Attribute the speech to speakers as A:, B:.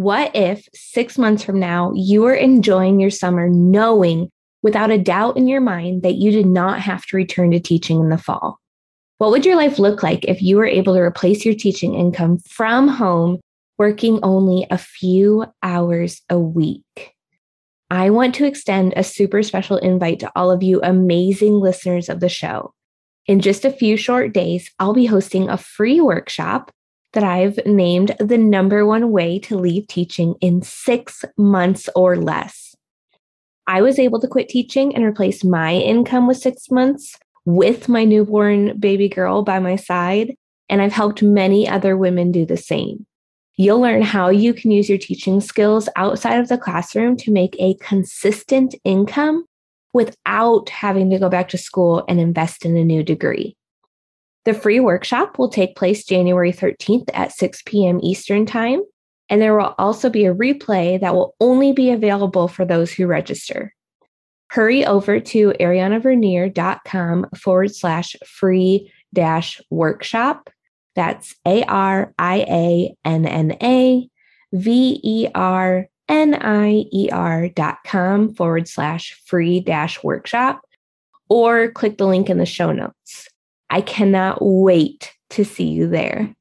A: What if six months from now you are enjoying your summer knowing without a doubt in your mind that you did not have to return to teaching in the fall? What would your life look like if you were able to replace your teaching income from home, working only a few hours a week? I want to extend a super special invite to all of you amazing listeners of the show. In just a few short days, I'll be hosting a free workshop that I've named the number one way to leave teaching in six months or less. I was able to quit teaching and replace my income with six months with my newborn baby girl by my side. And I've helped many other women do the same. You'll learn how you can use your teaching skills outside of the classroom to make a consistent income without having to go back to school and invest in a new degree. The free workshop will take place January 13th at 6 p.m. Eastern Time, and there will also be a replay that will only be available for those who register. Hurry over to ariannavernier.com forward slash free dash workshop that's A R I A N N A V E R N I E R dot com forward slash free dash workshop or click the link in the show notes. I cannot wait to see you there.